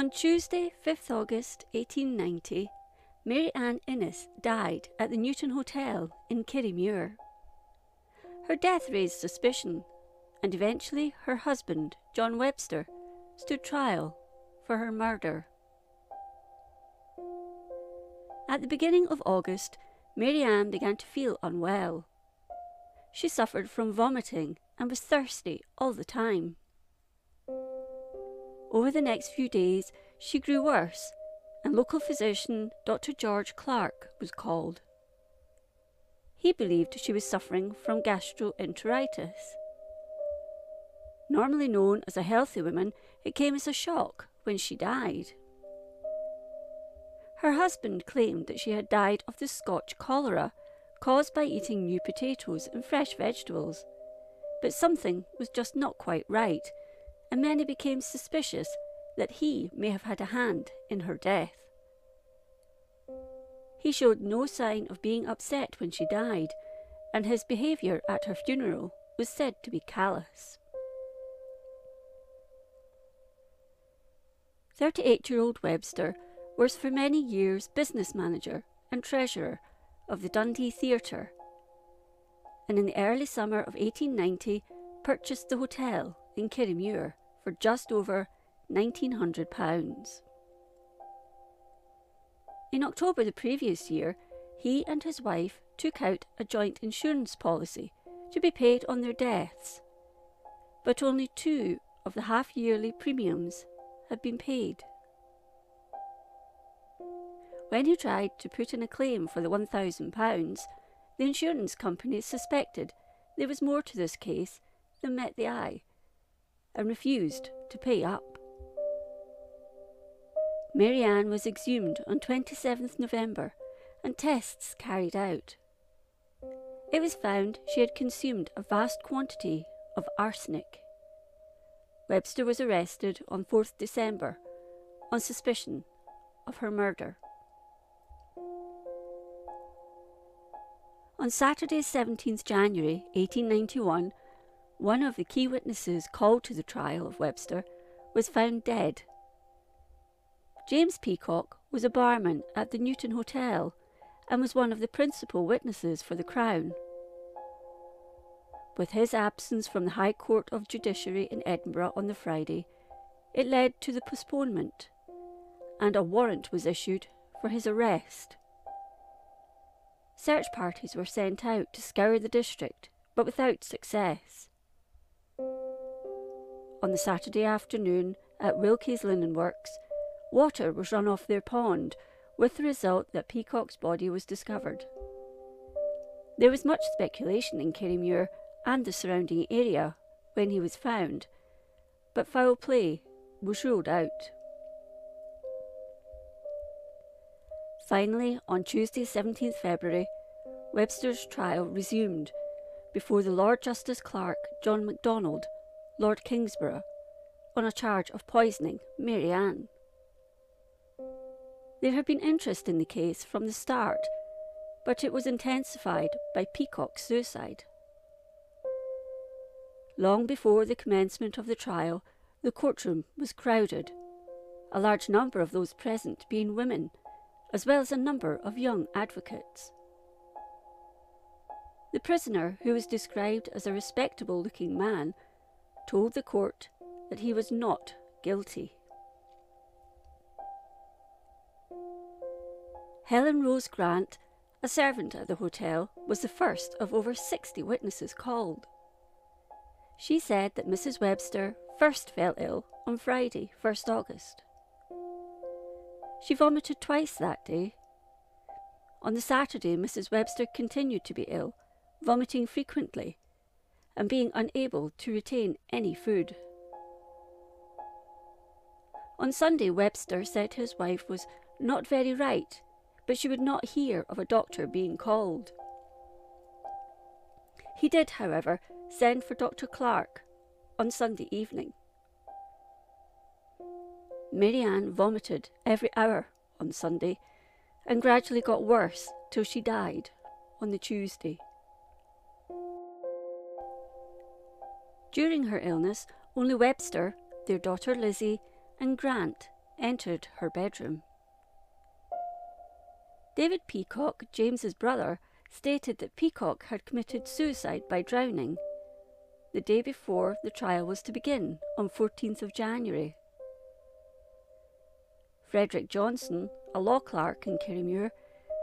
On Tuesday, 5th August 1890, Mary Ann Innes died at the Newton Hotel in Kirriemuir. Her death raised suspicion, and eventually her husband, John Webster, stood trial for her murder. At the beginning of August, Mary Ann began to feel unwell. She suffered from vomiting and was thirsty all the time. Over the next few days, she grew worse, and local physician Dr. George Clark was called. He believed she was suffering from gastroenteritis. Normally known as a healthy woman, it came as a shock when she died. Her husband claimed that she had died of the Scotch cholera caused by eating new potatoes and fresh vegetables. But something was just not quite right, and many became suspicious that he may have had a hand in her death. He showed no sign of being upset when she died, and his behaviour at her funeral was said to be callous. 38 year old Webster was for many years business manager and treasurer of the Dundee Theatre, and in the early summer of 1890 purchased the hotel in Kirriemuir for just over £1,900. In October the previous year, he and his wife took out a joint insurance policy to be paid on their deaths, but only two of the half yearly premiums had been paid. When he tried to put in a claim for the £1,000, the insurance company suspected there was more to this case than met the eye and refused to pay up. Mary Ann was exhumed on 27th November and tests carried out. It was found she had consumed a vast quantity of arsenic. Webster was arrested on 4th December on suspicion of her murder. On Saturday, 17th January 1891, one of the key witnesses called to the trial of Webster was found dead. James Peacock was a barman at the Newton Hotel and was one of the principal witnesses for the Crown. With his absence from the High Court of Judiciary in Edinburgh on the Friday, it led to the postponement, and a warrant was issued for his arrest. Search parties were sent out to scour the district, but without success. On the Saturday afternoon at Wilkie's Linen Works, water was run off their pond, with the result that Peacock's body was discovered. There was much speculation in Kirriemuir and the surrounding area when he was found, but foul play was ruled out. Finally, on Tuesday, 17th February, Webster's trial resumed before the Lord Justice Clerk John MacDonald, Lord Kingsburgh, on a charge of poisoning Mary Ann. There had been interest in the case from the start, but it was intensified by Peacock's suicide. Long before the commencement of the trial, the courtroom was crowded, a large number of those present being women, as well as a number of young advocates. The prisoner, who was described as a respectable looking man, told the court that he was not guilty. Helen Rose Grant, a servant at the hotel, was the first of over 60 witnesses called. She said that Mrs. Webster first fell ill on Friday, 1st August. She vomited twice that day. On the Saturday, Mrs. Webster continued to be ill, vomiting frequently, and being unable to retain any food. On Sunday, Webster said his wife was not very right, but she would not hear of a doctor being called. He did, however, send for Dr. Clark on Sunday evening. Mary Ann vomited every hour on Sunday and gradually got worse till she died on the Tuesday. During her illness, only Webster, their daughter Lizzie, and Grant entered her bedroom. David Peacock, James's brother, stated that Peacock had committed suicide by drowning the day before the trial was to begin on 14th of January. Frederick Johnson, a law clerk in Kirriemuir,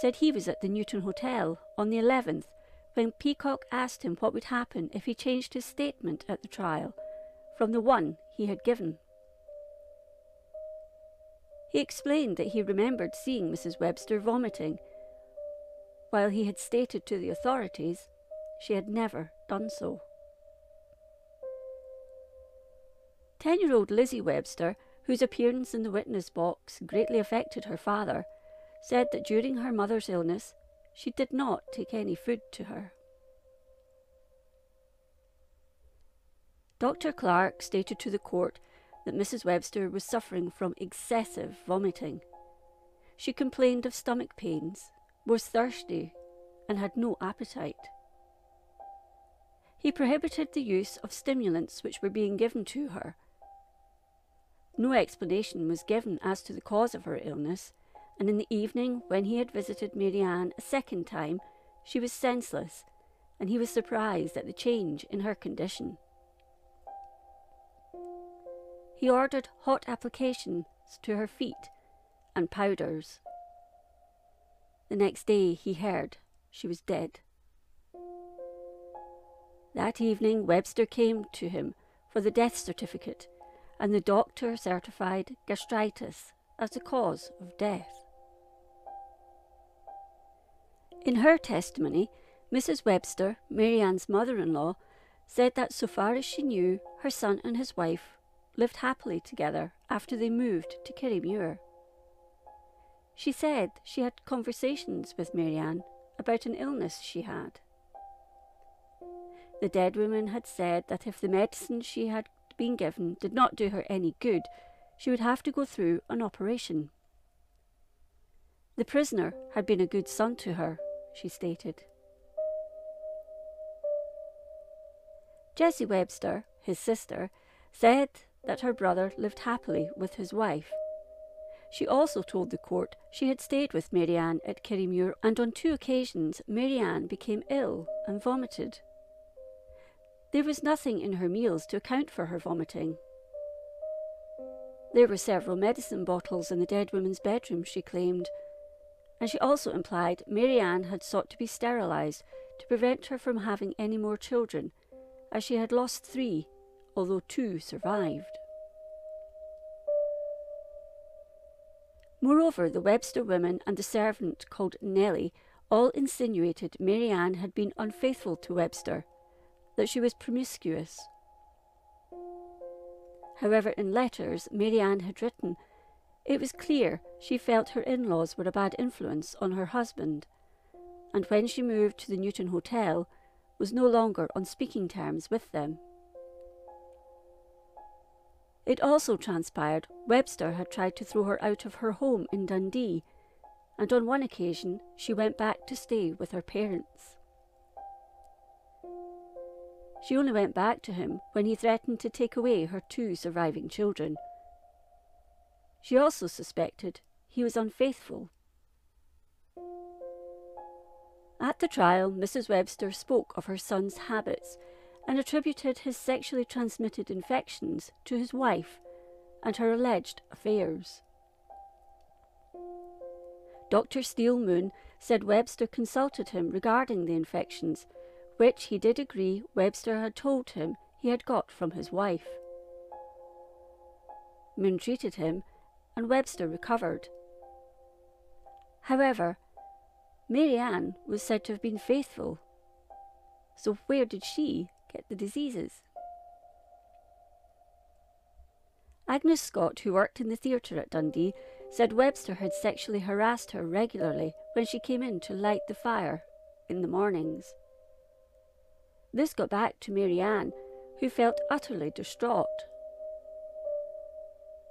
said he was at the Newton Hotel on the 11th when Peacock asked him what would happen if he changed his statement at the trial from the one he had given. He explained that he remembered seeing Mrs. Webster vomiting, while he had stated to the authorities she had never done so. Ten year old Lizzie Webster, whose appearance in the witness box greatly affected her father, said that during her mother's illness she did not take any food to her. Dr. Clark stated to the court that Mrs. Webster was suffering from excessive vomiting. She complained of stomach pains, was thirsty, and had no appetite. He prohibited the use of stimulants which were being given to her. No explanation was given as to the cause of her illness, and in the evening, when he had visited Marianne a second time, she was senseless, and he was surprised at the change in her condition. He ordered hot applications to her feet and powders. The next day he heard she was dead. That evening Webster came to him for the death certificate, and the doctor certified gastritis as the cause of death. In her testimony, Mrs. Webster, Marianne's mother in law, said that so far as she knew, her son and his wife lived happily together after they moved to Kirriemuir. She said she had conversations with Marianne about an illness she had. The dead woman had said that if the medicine she had been given did not do her any good, she would have to go through an operation. The prisoner had been a good son to her, she stated. Jessie Webster, his sister, said that her brother lived happily with his wife. She also told the court she had stayed with Marianne at Kirriemuir, and on two occasions Marianne became ill and vomited. There was nothing in her meals to account for her vomiting. There were several medicine bottles in the dead woman's bedroom, she claimed, and she also implied Marianne had sought to be sterilised to prevent her from having any more children, as she had lost three although two survived. Moreover, the Webster women and the servant called Nellie all insinuated Marianne had been unfaithful to Webster, that she was promiscuous. However, in letters Marianne had written, it was clear she felt her in laws were a bad influence on her husband, and when she moved to the Newton Hotel, was no longer on speaking terms with them. It also transpired Webster had tried to throw her out of her home in Dundee, and on one occasion she went back to stay with her parents. She only went back to him when he threatened to take away her two surviving children. She also suspected he was unfaithful. At the trial, Mrs. Webster spoke of her son's habits and attributed his sexually transmitted infections to his wife and her alleged affairs. Dr. Steele-Moon said Webster consulted him regarding the infections, which he did agree Webster had told him he had got from his wife. Moon treated him, and Webster recovered. However, Marianne was said to have been faithful. So where did she get the diseases. Agnes Scott, who worked in the theatre at Dundee, said Webster had sexually harassed her regularly when she came in to light the fire in the mornings. This got back to Marianne, who felt utterly distraught.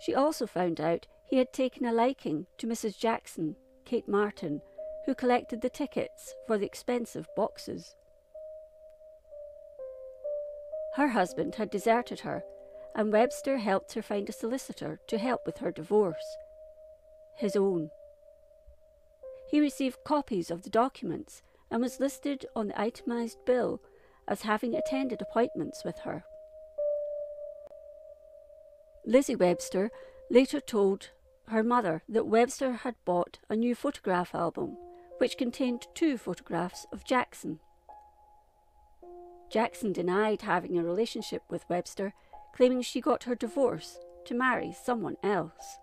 She also found out he had taken a liking to Mrs. Jackson, Kate Martin, who collected the tickets for the expensive boxes. Her husband had deserted her, and Webster helped her find a solicitor to help with her divorce. His own. He received copies of the documents and was listed on the itemised bill as having attended appointments with her. Lizzie Webster later told her mother that Webster had bought a new photograph album which contained two photographs of Jackson. Jackson denied having a relationship with Webster, claiming she got her divorce to marry someone else.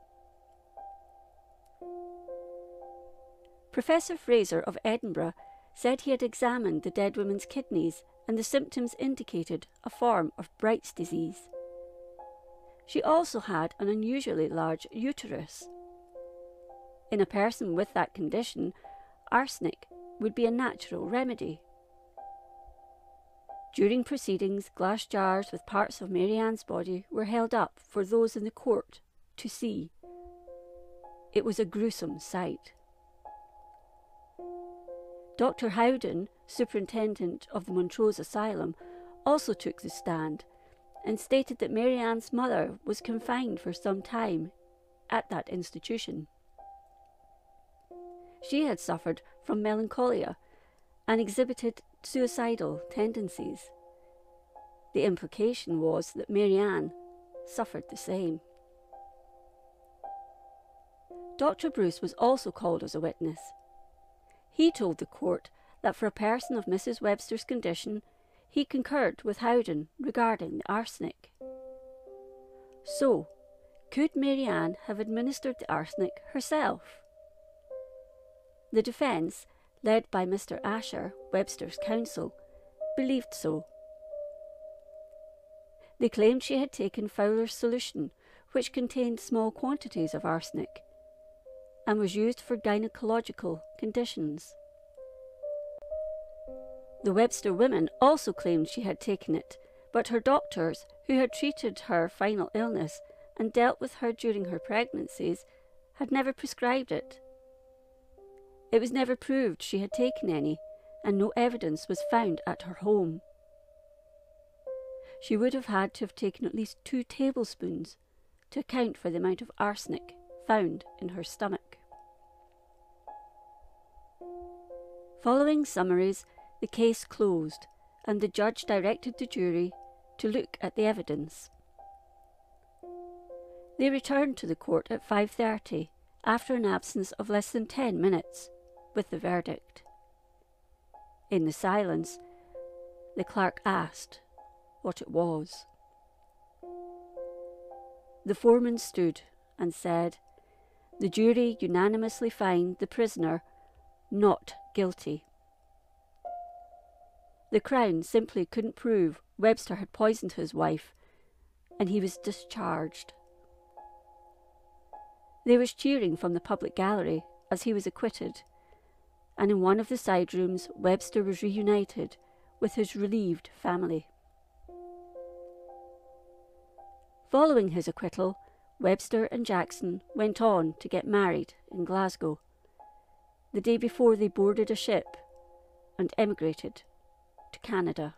Professor Fraser of Edinburgh said he had examined the dead woman's kidneys and the symptoms indicated a form of Bright's disease. She also had an unusually large uterus. In a person with that condition, arsenic would be a natural remedy. During proceedings, glass jars with parts of Marianne's body were held up for those in the court to see. It was a gruesome sight. Dr. Howden, superintendent of the Montrose Asylum, also took the stand and stated that Marianne's mother was confined for some time at that institution. She had suffered from melancholia and exhibited suicidal tendencies. The implication was that Marianne suffered the same. Dr. Bruce was also called as a witness. He told the court that for a person of Mrs. Webster's condition, he concurred with Howden regarding the arsenic. So, could Marianne have administered the arsenic herself? The defence, led by Mr. Asher, Webster's counsel, believed so. They claimed she had taken Fowler's solution, which contained small quantities of arsenic, and was used for gynecological conditions. The Webster women also claimed she had taken it, but her doctors, who had treated her final illness and dealt with her during her pregnancies, had never prescribed it. It was never proved she had taken any, and no evidence was found at her home. She would have had to have taken at least two tablespoons to account for the amount of arsenic found in her stomach. Following summaries, the case closed, and the judge directed the jury to look at the evidence. They returned to the court at 5:30 after an absence of less than 10 minutes with the verdict. In the silence, the clerk asked what it was. The foreman stood and said, The jury unanimously find the prisoner not guilty. The Crown simply couldn't prove Webster had poisoned his wife, and he was discharged. There was cheering from the public gallery as he was acquitted, and in one of the side rooms Webster was reunited with his relieved family. Following his acquittal, Webster and Jackson went on to get married in Glasgow. The day before they boarded a ship and emigrated Canada.